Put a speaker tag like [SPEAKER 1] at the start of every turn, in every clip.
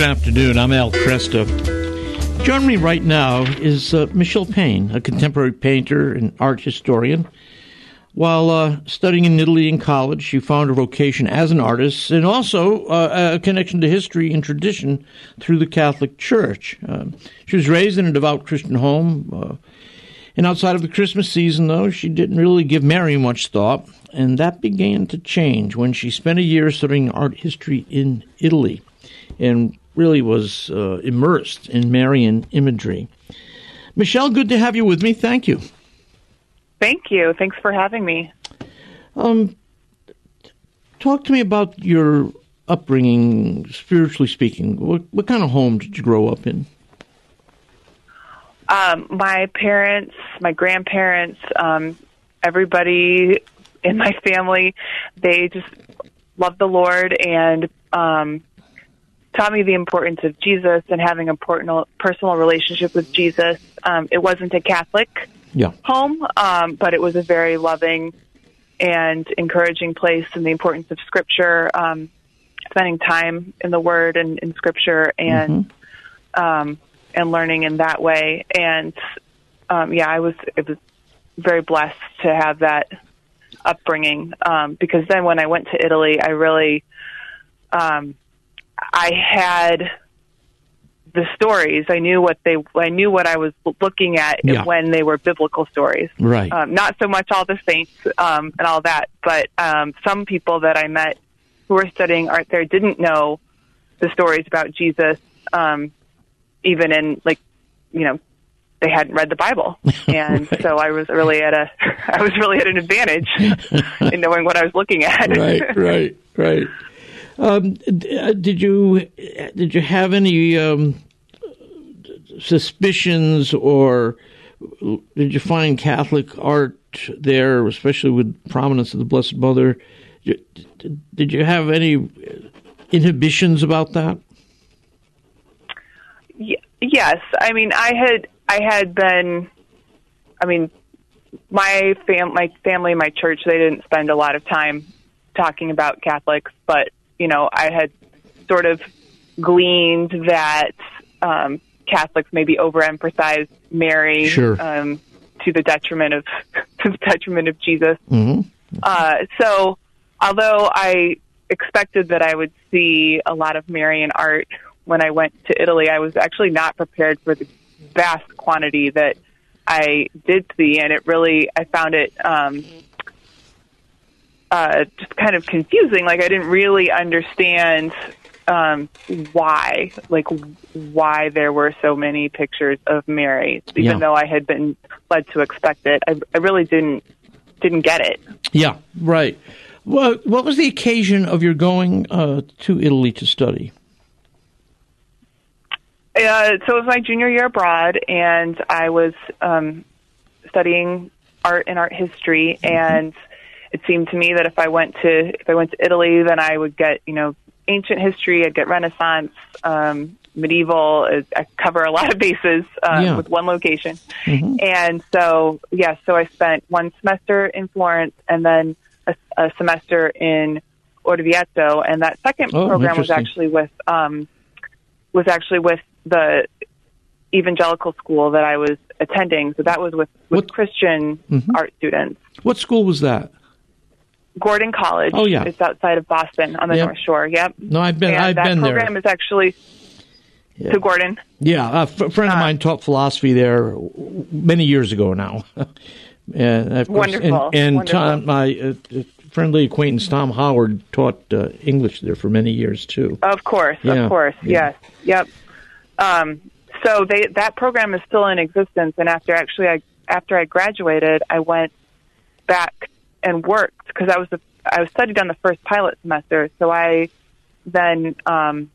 [SPEAKER 1] Good afternoon. I'm Al Kresta. Joining me right now is uh, Michelle Paine, a contemporary painter and art historian. While uh, studying in Italy in college, she found her vocation as an artist and also uh, a connection to history and tradition through the Catholic Church. Um, she was raised in a devout Christian home. Uh, and outside of the Christmas season, though, she didn't really give Mary much thought. And that began to change when she spent a year studying art history in Italy and really was uh, immersed in Marian imagery. Michelle, good to have you with me. Thank you.
[SPEAKER 2] Thank you. Thanks for having me.
[SPEAKER 1] Um, talk to me about your upbringing, spiritually speaking. What, what kind of home did you grow up in?
[SPEAKER 2] Um, my parents, my grandparents, um, everybody in my family, they just loved the Lord and um, taught me the importance of Jesus and having a personal, personal relationship with Jesus. Um, it wasn't a Catholic
[SPEAKER 1] yeah.
[SPEAKER 2] home, um, but it was a very loving and encouraging place and the importance of Scripture, um, spending time in the Word and in Scripture, and mm-hmm. um, and learning in that way. And um, yeah, I was it was very blessed to have that upbringing um, because then when I went to Italy, I really um, I had the stories. I knew what they. I knew what I was looking at
[SPEAKER 1] Yeah.
[SPEAKER 2] when they were biblical stories.
[SPEAKER 1] Right.
[SPEAKER 2] Um, not so much all the saints um, and all that, but um, some people that I met who were studying art there didn't know the stories about Jesus, um, even in like, you know, they hadn't read the Bible, and
[SPEAKER 1] Right.
[SPEAKER 2] so I was really at a, I was really at an advantage in knowing what I was looking at.
[SPEAKER 1] right, right, right. Um, uh, did you did you have any um, suspicions, or did you find Catholic art there, especially with prominence of the Blessed Mother? Did you have any inhibitions about that?
[SPEAKER 2] Yes, I mean, I had I had been, I mean, my fam my family, my church, they didn't spend a lot of time talking about Catholics, but you know, I had sort of gleaned that um, Catholics maybe overemphasize Mary
[SPEAKER 1] Sure.
[SPEAKER 2] um, to the detriment of to the detriment of Jesus.
[SPEAKER 1] hmm
[SPEAKER 2] Uh, so, although I expected that I would see a lot of Marian art when I went to Italy, I was actually not prepared for the vast quantity that I did see, and it really I found it um, uh, just kind of confusing. Like I didn't really understand um, why, like why there were so many pictures of Mary, even
[SPEAKER 1] Yeah.
[SPEAKER 2] though I had been led to expect it. I, I really didn't didn't get it.
[SPEAKER 1] Yeah, right. Well, what was the occasion of your going uh, to Italy to study?
[SPEAKER 2] Uh, so it was my junior year abroad, and I was um, studying art and art history, and it seemed to me that if I went to if I went to Italy, then I would get you know ancient history, I'd get Renaissance, um, medieval. I cover a lot of bases um,
[SPEAKER 1] Yeah.
[SPEAKER 2] with one location,
[SPEAKER 1] Mhm.
[SPEAKER 2] and so yeah, so I spent one semester in Florence, and then a, a semester in Orvieto, and that second
[SPEAKER 1] Oh,
[SPEAKER 2] program was actually with um, was actually with the evangelical school that I was attending. So that was with, with
[SPEAKER 1] What-
[SPEAKER 2] Christian
[SPEAKER 1] Mhm.
[SPEAKER 2] art students.
[SPEAKER 1] What school was that?
[SPEAKER 2] Gordon College.
[SPEAKER 1] Oh, yeah.
[SPEAKER 2] It's outside of Boston on the
[SPEAKER 1] Yep.
[SPEAKER 2] North Shore. Yep.
[SPEAKER 1] No, I've been.
[SPEAKER 2] and
[SPEAKER 1] I've
[SPEAKER 2] that
[SPEAKER 1] been there.
[SPEAKER 2] program is actually
[SPEAKER 1] Yeah.
[SPEAKER 2] to Gordon.
[SPEAKER 1] Yeah, a f- friend of
[SPEAKER 2] Uh,
[SPEAKER 1] mine taught philosophy there many years ago now. and of course,
[SPEAKER 2] Wonderful,
[SPEAKER 1] And, and
[SPEAKER 2] wonderful.
[SPEAKER 1] Tom, my uh, friendly acquaintance Tom Howard taught uh, English there for many years too.
[SPEAKER 2] Of course,
[SPEAKER 1] Yeah,
[SPEAKER 2] of course,
[SPEAKER 1] yeah.
[SPEAKER 2] yes, yep. Um, so they that program is still in existence, and after actually I after I graduated, I went back and worked because I was the, I was studied on the first pilot semester, so I then um,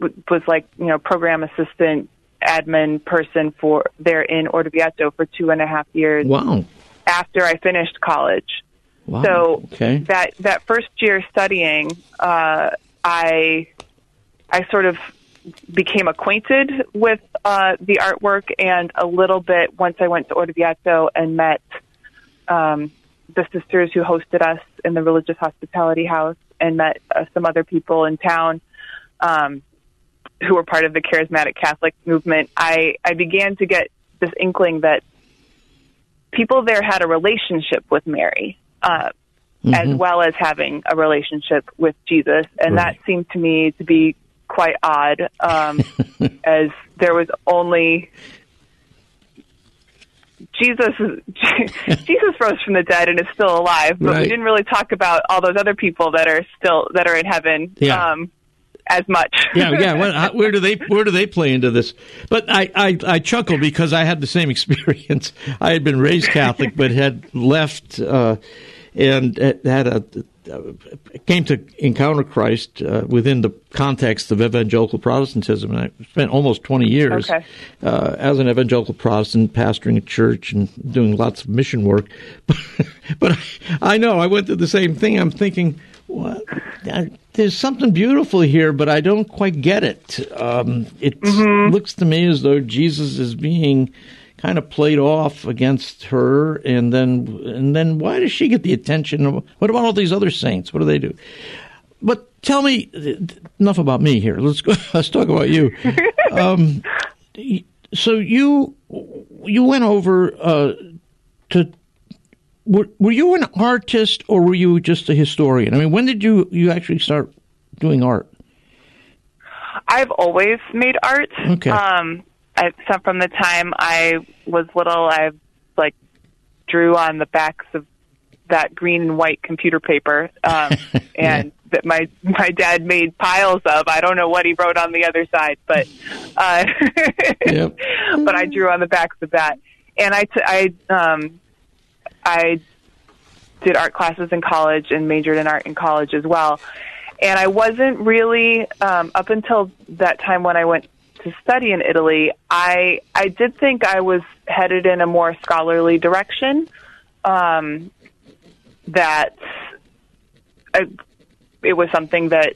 [SPEAKER 2] w- was like you know program assistant admin person for there in Orvieto for two and a half years
[SPEAKER 1] Wow,
[SPEAKER 2] after I finished college.
[SPEAKER 1] wow.
[SPEAKER 2] So
[SPEAKER 1] okay,
[SPEAKER 2] that that first year studying, uh, I I sort of became acquainted with uh, the artwork and a little bit once I went to Orvieto and met um, the sisters who hosted us in the religious hospitality house and met uh, some other people in town. Um, who were part of the charismatic Catholic movement, I, I began to get this inkling that people there had a relationship with Mary, uh, mm-hmm. as well as having a relationship with Jesus. And right. that seemed to me to be quite odd, um, as there was only Jesus Jesus rose from the dead and is still alive, but right. we didn't really talk about all those other people that are still that are in heaven. Yeah. Um, as much.
[SPEAKER 1] yeah, yeah. where do they where do they play into this? But I, I I chuckle because I had the same experience. I had been raised Catholic, but had left uh, and had a came to encounter Christ uh, within the context of evangelical Protestantism. And I spent almost 20 years okay. uh, as an evangelical Protestant, pastoring a church and doing lots of mission work. but I know I went through the same thing. I'm thinking, well, there's something beautiful here, but I don't quite get it. Um, it mm-hmm. looks to me as though Jesus is being kind of played off against her, and then and then why does she get the attention? What about all these other saints? What do they do? But tell me enough about me here. Let's go. Let's talk about you. Um, so you you went over uh, to. Were, were you an artist or were you just a historian? I mean, when did you you actually start doing art?
[SPEAKER 2] I've always made art. Okay. Um, I, so from the time I was little, I like drew on the backs of that green and white computer paper, um, and yeah. that my my dad made piles of. I don't know what he wrote on the other side, but uh, yep. but I drew on the backs of that, and I t- I um I did art classes in college and majored in art in college as well. And I wasn't really um, up until that time when I went to study in Italy, I I did think I was headed in a more scholarly direction. Um, that I, it was something that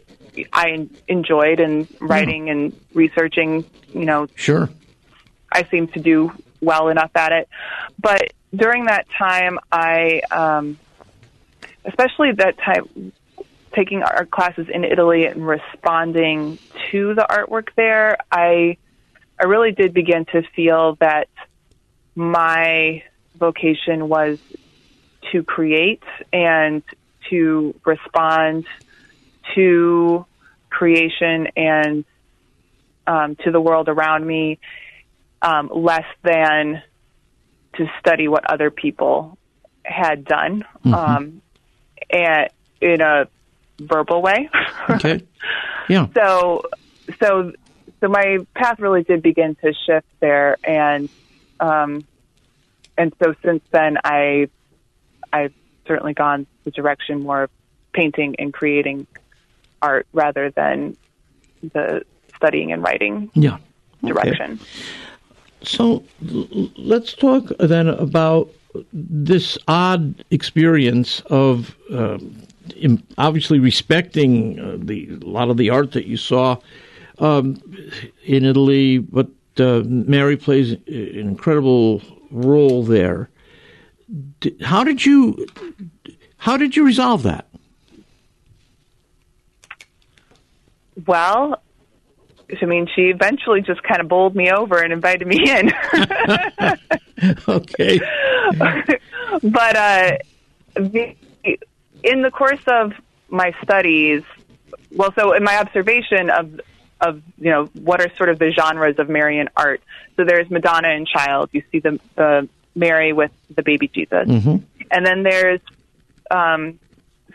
[SPEAKER 2] I enjoyed and writing and researching. You know,
[SPEAKER 1] sure,
[SPEAKER 2] I seemed to do well enough at it. But during that time, I, um, especially that time taking our classes in Italy and responding to the artwork there, I I really did begin to feel that my vocation was to create and to respond to creation and um, to the world around me, um, less than to study what other people had done. Mm-hmm. Um, and in a verbal way.
[SPEAKER 1] okay. Yeah.
[SPEAKER 2] So, so, so my path really did begin to shift there, and um, and so since then, I, I've certainly gone the direction more of painting and creating art rather than the studying and writing.
[SPEAKER 1] Yeah.
[SPEAKER 2] Direction. Okay.
[SPEAKER 1] So let's talk then about this odd experience of um, obviously respecting uh, the a lot of the art that you saw um, in Italy, but uh, Mary plays an incredible role there. How did you how did you resolve that?
[SPEAKER 2] Well, I mean, she eventually just kind of bowled me over and invited me in.
[SPEAKER 1] okay.
[SPEAKER 2] but uh, the, in the course of my studies, well, so in my observation of of you know what are sort of the genres of Marian art. So there's Madonna and Child. You see the the Mary with the baby Jesus, mm-hmm. and then there's um,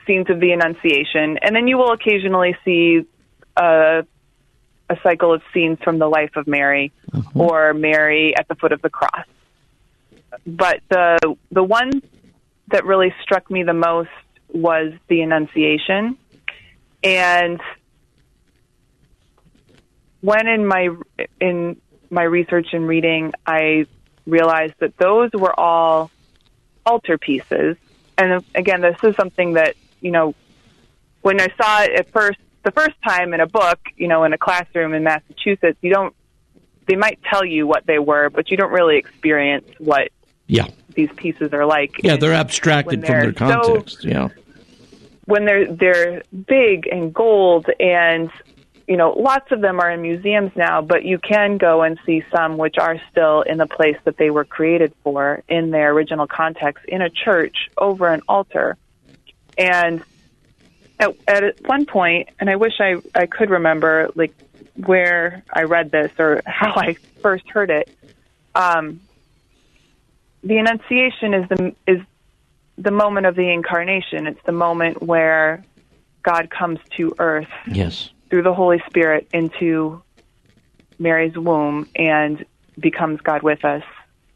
[SPEAKER 2] scenes of the Annunciation, and then you will occasionally see a, a cycle of scenes from the life of Mary mm-hmm. or Mary at the foot of the cross. But the the one that really struck me the most was the Annunciation. And when in my in my research and reading, I realized that those were all altar pieces. And again, this is something that you know when I saw it at first, the first time in a book, you know, in a classroom in Massachusetts, you don't. They might tell you what they were, but you don't really experience what
[SPEAKER 1] yeah
[SPEAKER 2] these pieces are like.
[SPEAKER 1] Yeah, they're abstracted they're from their context. So, yeah.
[SPEAKER 2] When they're they're big and gold and you know, lots of them are in museums now, but you can go and see some which are still in the place that they were created for in their original context in a church over an altar. And at, at one point, and I wish I, I could remember like where I read this or how I first heard it. Um, the Annunciation is the is the moment of the incarnation. It's the moment where God comes to earth.
[SPEAKER 1] Yes.
[SPEAKER 2] Through the Holy Spirit into Mary's womb and becomes God with us,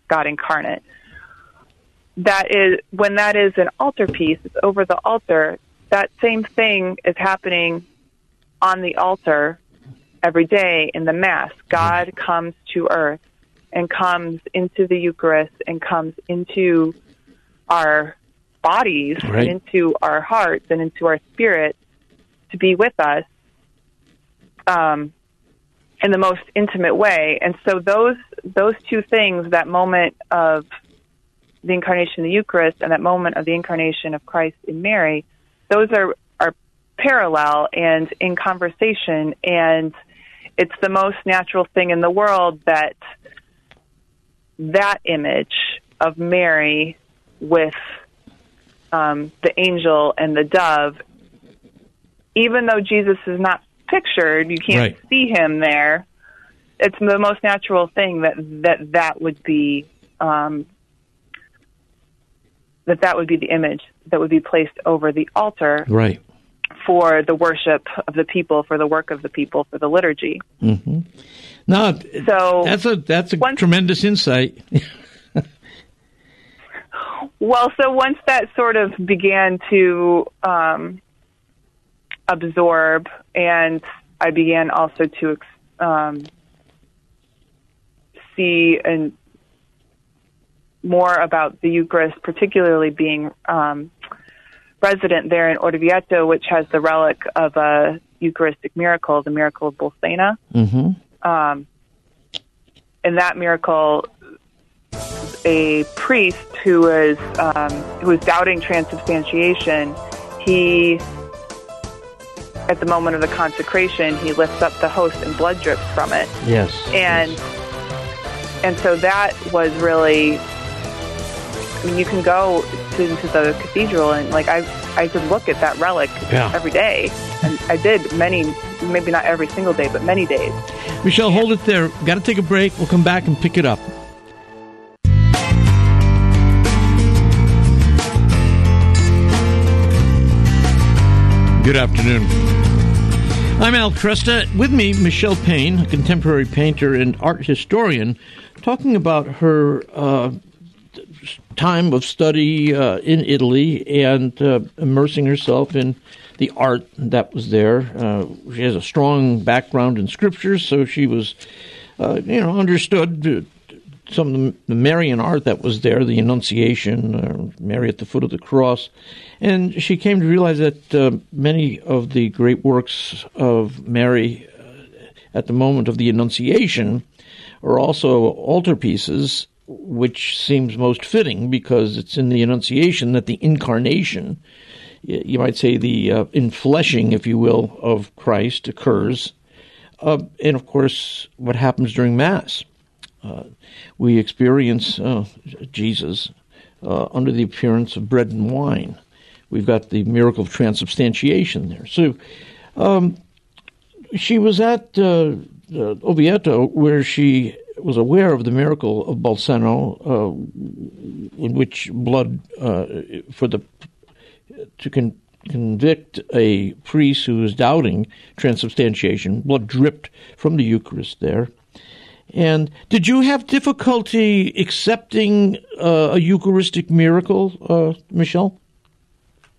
[SPEAKER 2] God incarnate. That is when that is an altarpiece, it's over the altar. That same thing is happening on the altar every day in the Mass. God comes to earth and comes into the Eucharist and comes into our bodies
[SPEAKER 1] right.
[SPEAKER 2] and into our hearts and into our spirit to be with us um, in the most intimate way. And so those those two things, that moment of the incarnation of the Eucharist and that moment of the incarnation of Christ in Mary, those are are parallel and in conversation and it's the most natural thing in the world that that image of Mary with um, the angel and the dove, even though Jesus is not pictured, you can't
[SPEAKER 1] Right.
[SPEAKER 2] see him there. It's the most natural thing that that that would be um, that that would be the image that would be placed over the altar
[SPEAKER 1] Right.
[SPEAKER 2] for the worship of the people, for the work of the people, for the liturgy.
[SPEAKER 1] Mm-hmm. No,
[SPEAKER 2] So
[SPEAKER 1] that's a that's a
[SPEAKER 2] Once-
[SPEAKER 1] tremendous insight.
[SPEAKER 2] Well, so once that sort of began to um, absorb, and I began also to um, see and more about the Eucharist, particularly being um, resident there in Orvieto, which has the relic of a Eucharistic miracle, the miracle of Bolsena.
[SPEAKER 1] mm-hmm.
[SPEAKER 2] Um, in that miracle, a priest who was um, who was doubting transubstantiation, he at the moment of the consecration, he lifts up the host and blood drips from it,
[SPEAKER 1] Yes.
[SPEAKER 2] and and so that was really. I mean, you can go to, into the cathedral and like I I could look at that relic
[SPEAKER 1] Yeah.
[SPEAKER 2] every day, and I did many, maybe not every single day, but many days.
[SPEAKER 1] Michelle, hold it there. Got to take a break. We'll come back and pick it up. Good afternoon. I'm Al Kresta. With me, Michelle Paine, a contemporary painter and art historian, talking about her uh, time of study uh, in Italy and uh, immersing herself in the art that was there. Uh, she has a strong background in scripture, so she was, uh, you know, understood uh, some of the, Marian art that was there, the Annunciation, uh, Mary at the foot of the cross, and she came to realize that uh, many of the great works of Mary uh, at the moment of the Annunciation are also altarpieces, which seems most fitting because it's in the Annunciation that the incarnation, you might say the uh, infleshing, if you will, of Christ occurs. Uh, and of course, what happens during Mass. Uh, we experience uh, Jesus uh, under the appearance of bread and wine. We've got the miracle of transubstantiation there. So um, she was at Orvieto where she was aware of the miracle of Bolsena, uh, in which blood uh, for the to con- convict a priest who was doubting transubstantiation, blood dripped from the Eucharist there. And did you have difficulty accepting uh, a Eucharistic miracle, uh, Michelle?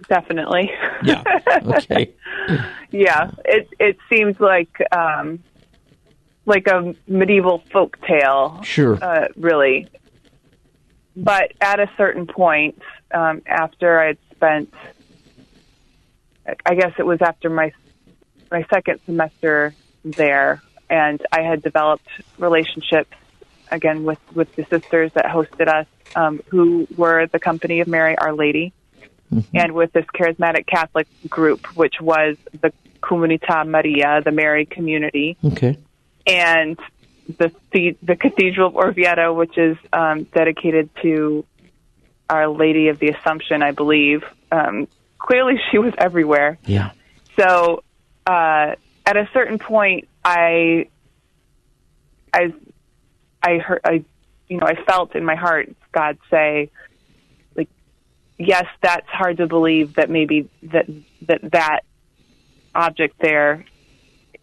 [SPEAKER 2] Definitely.
[SPEAKER 1] Yeah. Okay.
[SPEAKER 2] yeah, it it seems like um, like a medieval folk tale,
[SPEAKER 1] Sure.
[SPEAKER 2] uh, really. But at a certain point, um, after I'd spent, I guess it was after my my second semester there, and I had developed relationships again with with the sisters that hosted us, um, who were the Company of Mary Our Lady and with this charismatic Catholic group, which was the Comunità Maria, the Mary community,
[SPEAKER 1] Okay.
[SPEAKER 2] and the the, the Cathedral of Orvieto, which is um, dedicated to Our Lady of the Assumption, I believe. Um, clearly, she was everywhere.
[SPEAKER 1] Yeah.
[SPEAKER 2] So uh, at a certain point, I, I, I heard, I, you know, I felt in my heart God say, like, yes, that's hard to believe that maybe that that that object there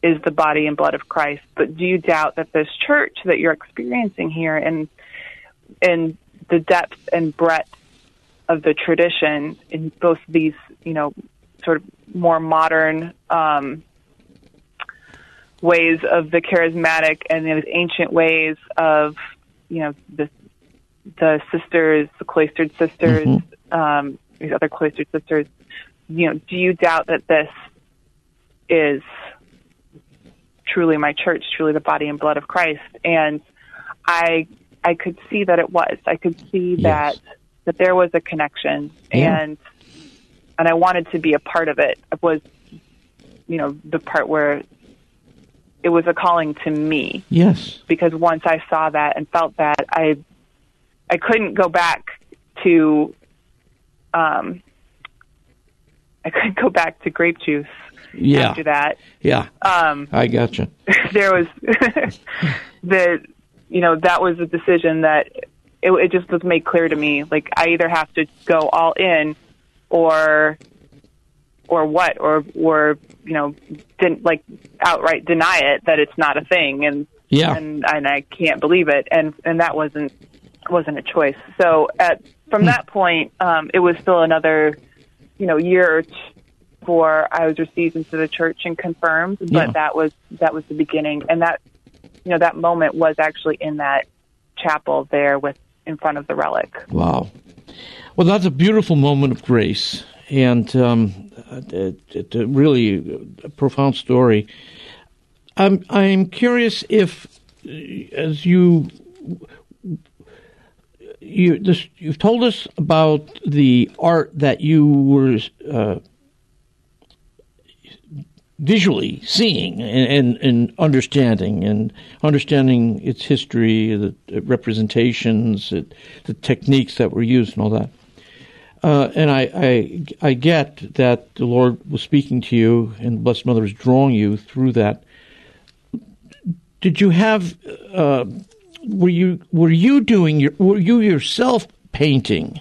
[SPEAKER 2] is the body and blood of Christ. But do you doubt that this church that you're experiencing here and and the depth and breadth of the tradition in both these, you know, sort of more modern um, ways of the charismatic and those ancient ways of, you know, the the sisters, the cloistered sisters, um, these other cloistered sisters. You know, do you doubt that this is truly my church, truly the body and blood of Christ? And I I could see that it was. I could see
[SPEAKER 1] Yes.
[SPEAKER 2] that that there was a connection
[SPEAKER 1] Yeah.
[SPEAKER 2] and and I wanted to be a part of it. It was you know, the part where it was a calling to me
[SPEAKER 1] Yes.
[SPEAKER 2] because once I saw that and felt that I I couldn't go back to um I couldn't go back to grape juice
[SPEAKER 1] Yeah.
[SPEAKER 2] after that.
[SPEAKER 1] Yeah.
[SPEAKER 2] Um
[SPEAKER 1] I gotcha.
[SPEAKER 2] there was the you know that was a decision that it, it just was made clear to me like I either have to go all in or or what or or you know didn't like outright deny it that it's not a thing and
[SPEAKER 1] Yeah.
[SPEAKER 2] and and I can't believe it and and that wasn't wasn't a choice so at from that point um it was still another you know year or two before I was received into the church and confirmed but
[SPEAKER 1] Yeah.
[SPEAKER 2] that was that was the beginning and that you know that moment was actually in that chapel there with in front of the relic
[SPEAKER 1] Wow. Well, that's a beautiful moment of grace, and um, it, it really a profound story. I'm I'm curious if, uh, as you you this you've told us about the art that you were uh, visually seeing and, and, and understanding and understanding its history, the, the representations, it, the techniques that were used, and all that. Uh, and I, I, I get that the Lord was speaking to you, and the Blessed Mother is drawing you through that. Did you have? Uh, were you were you doing your were you yourself painting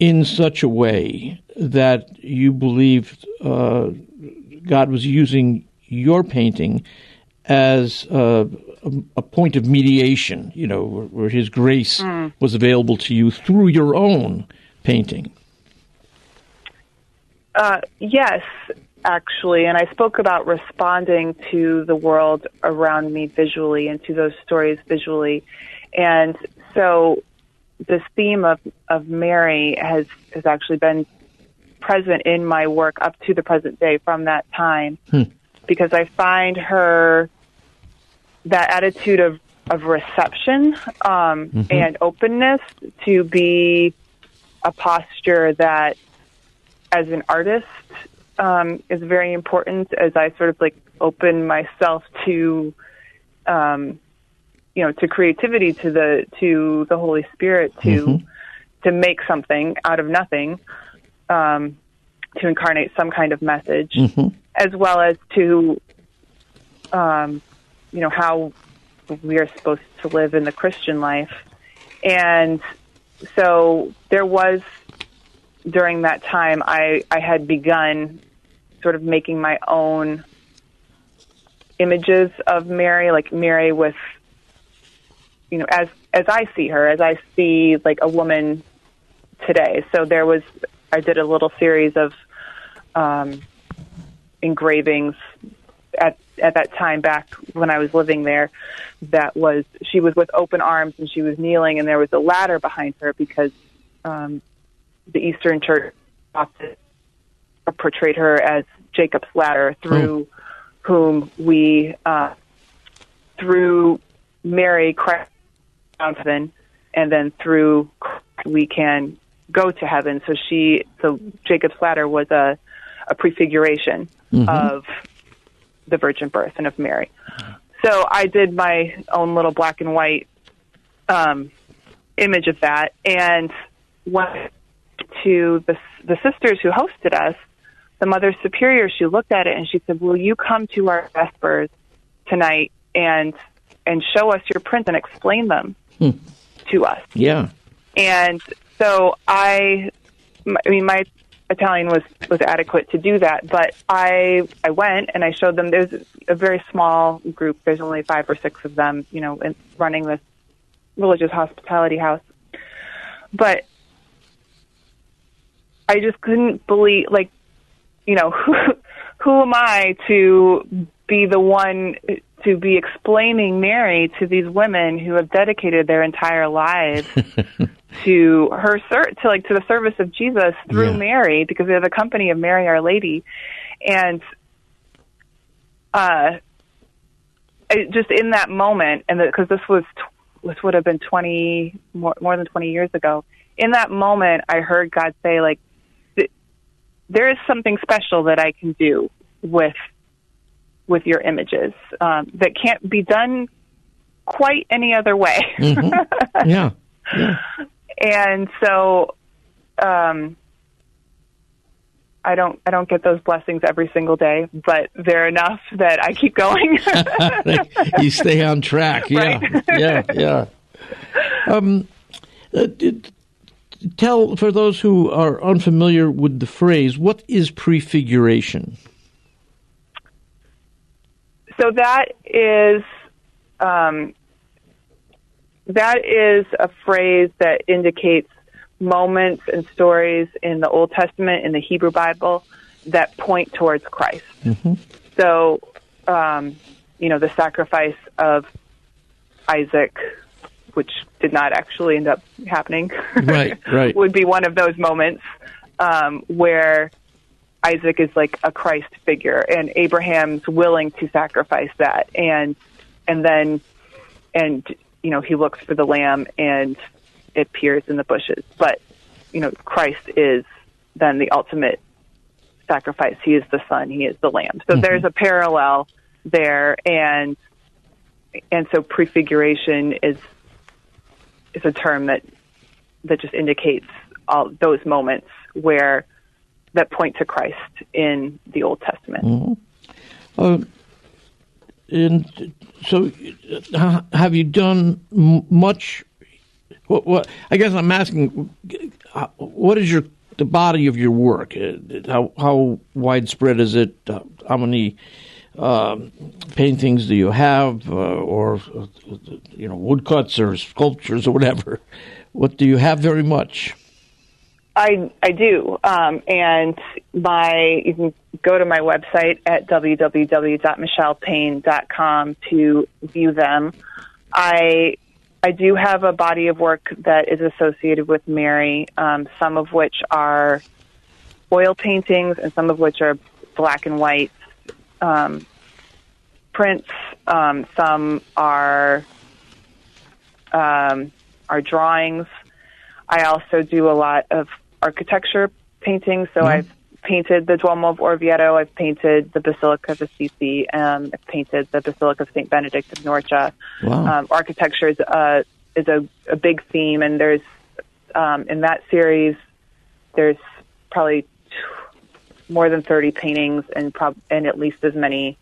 [SPEAKER 1] in such a way that you believed uh, God was using your painting as uh, a, a point of mediation, you know, where, where His grace was available to you through your own painting.
[SPEAKER 2] Uh, yes, actually, and I spoke about responding to the world around me visually and to those stories visually, and so this theme of of Mary has has actually been present in my work up to the present day from that time, because I find her that attitude of of reception um, and openness to be a posture that as an artist um, is very important as I sort of like open myself to, um, you know, to creativity, to the to the Holy Spirit, to to make something out of nothing, um, to incarnate some kind of message, as well as to, um, you know, how we are supposed to live in the Christian life, and so there was during that time I, I had begun sort of making my own images of Mary, like Mary with you know, as as I see her, as I see like a woman today. So there was I did a little series of um, engravings at at that time back when I was living there that was she was with open arms and she was kneeling and there was a ladder behind her because um, the Eastern Church often portrayed her as Jacob's ladder through whom we uh, through Mary Christ heaven and then through we can go to heaven. So she so Jacob's ladder was a a prefiguration
[SPEAKER 1] Mm-hmm.
[SPEAKER 2] of the virgin birth and of Mary. So I did my own little black and white um, image of that and went to the the sisters who hosted us. The mother superior, she looked at it and she said, "Will you come to our vespers tonight and and show us your prints and explain them to us?"
[SPEAKER 1] Yeah.
[SPEAKER 2] And so I, I mean, my Italian was was adequate to do that, but I I went and I showed them. There's a very small group. There's only five or six of them, you know, in, running this religious hospitality house. But I just couldn't believe, like, you know, who who am I to be the one to be explaining Mary to these women who have dedicated their entire lives to her ser- to like to the service of Jesus through
[SPEAKER 1] Yeah.
[SPEAKER 2] Mary because they're the company of Mary Our Lady, and uh, just in that moment, and because this was tw- this would have been twenty more, more than twenty years ago. In that moment, I heard God say, like, there is something special that I can do with with your images um, that can't be done quite any other way.
[SPEAKER 1] Yeah. Yeah.
[SPEAKER 2] and so um I don't I don't get those blessings every single day, but they're enough that I keep going.
[SPEAKER 1] you stay on track. Yeah.
[SPEAKER 2] Right.
[SPEAKER 1] Yeah. Yeah. Um, uh, tell for those who are unfamiliar with the phrase, what is prefiguration?
[SPEAKER 2] So that is um, that is a phrase that indicates moments and stories in the Old Testament in the Hebrew Bible that point towards Christ. So, um, you know, the sacrifice of Isaac, which did not actually end up happening,
[SPEAKER 1] Right, right.
[SPEAKER 2] would be one of those moments um, where Isaac is like a Christ figure, and Abraham's willing to sacrifice that, and and then and you know he looks for the lamb, and it appears in the bushes. But you know Christ is then the ultimate sacrifice. He is the son. He is the lamb. So mm-hmm. there's a parallel there, and and so prefiguration is is a term that that just indicates all those moments where that point to Christ in the Old Testament.
[SPEAKER 1] Uh, and so, uh, have you done much? What, what I guess I'm asking, uh, what is your the body of your work? Uh, How how widespread is it? How many um, paintings do you have, uh, or you know, woodcuts or sculptures or whatever? What do you have? Very much.
[SPEAKER 2] I I do, um, and my you can go to my website at www.michellepaine.com to view them. I I do have a body of work that is associated with Mary, um, some of which are oil paintings, and some of which are black and white um, prints. Um, some are um, are drawings. I also do a lot of architecture painting. So I've painted the Duomo of Orvieto. I've painted the Basilica of Assisi. Um, I've painted the Basilica of Saint Benedict of Norcia.
[SPEAKER 1] Wow.
[SPEAKER 2] Um, architecture is, uh, is a, a big theme, and there's um, in that series there's probably more than 30 paintings and prob- and at least as many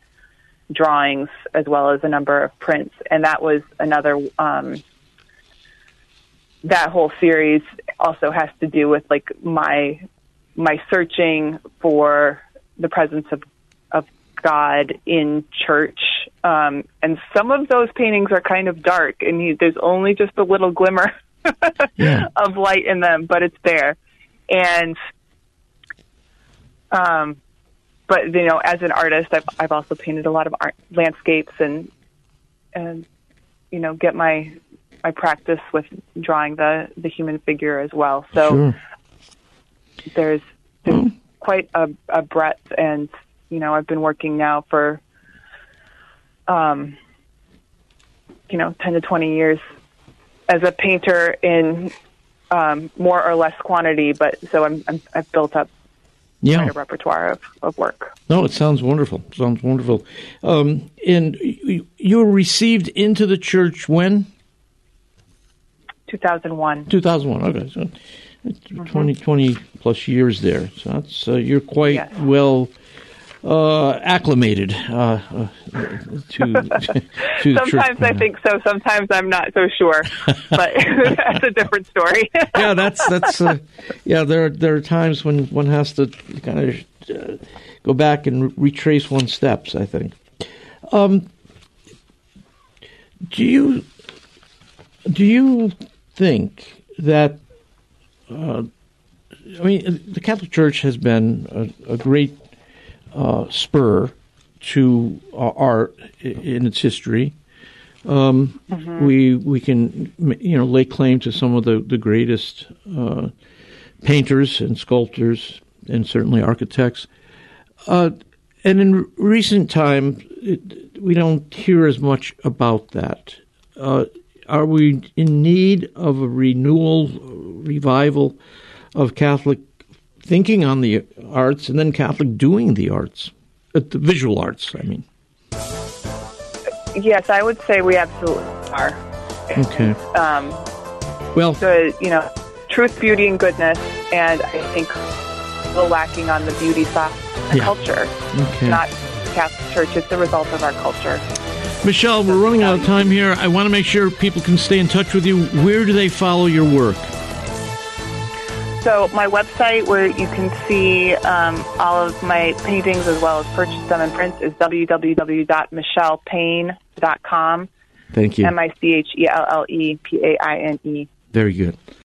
[SPEAKER 2] drawings as well as a number of prints. And that was another um, that whole series also has to do with like my my searching for the presence of of God in church. Um, and some of those paintings are kind of dark, and you, there's only just a little glimmer
[SPEAKER 1] Yeah.
[SPEAKER 2] of light in them, but it's there. And um, but you know, as an artist, I've I've also painted a lot of art landscapes and and you know get my my practice with drawing the the human figure as well. So
[SPEAKER 1] Sure.
[SPEAKER 2] there's there's quite a, a breadth, and you know, I've been working now for um, you know, ten to twenty years as a painter in um, more or less quantity, but so I'm, I'm I've built up yeah. quite a repertoire of, of work.
[SPEAKER 1] No, it sounds wonderful. Sounds wonderful. Um, and you were received into the church when?
[SPEAKER 2] 2001.
[SPEAKER 1] 2001. Okay, so mm-hmm. 20, 20 plus years there. So that's uh, you're quite yes. well uh, acclimated uh, uh to,
[SPEAKER 2] to sometimes I think so. Sometimes I'm not so sure, but that's a different story.
[SPEAKER 1] yeah, that's that's uh, yeah. There there are times when one has to kind of uh, go back and retrace one's steps. I think. Um, do you do you think that? Uh, I mean, the Catholic Church has been a, a great uh, spur to uh, art in its history. Um, mm-hmm. We we can you know lay claim to some of the the greatest uh, painters and sculptors and certainly architects. Uh, and in recent time, it, we don't hear as much about that. Uh, are we in need of a renewal, revival of Catholic thinking on the arts and then Catholic doing the arts, uh, the visual arts, I mean.
[SPEAKER 2] Yes, I would say we absolutely are.
[SPEAKER 1] Okay. Um,
[SPEAKER 2] well, the you know, truth, beauty, and goodness, and I think we're lacking on the beauty side, the yeah. culture. Okay. Not Catholic Church; it's the result of our culture.
[SPEAKER 1] Michelle, we're running out of time here. I want to make sure people can stay in touch with you. Where do they follow your work?
[SPEAKER 2] So my website, where you can see um, all of my paintings as well as purchase them in prints, is www.michellepaine.com.
[SPEAKER 1] Thank you.
[SPEAKER 2] M I C H E L L E P A I N E.
[SPEAKER 1] Very good.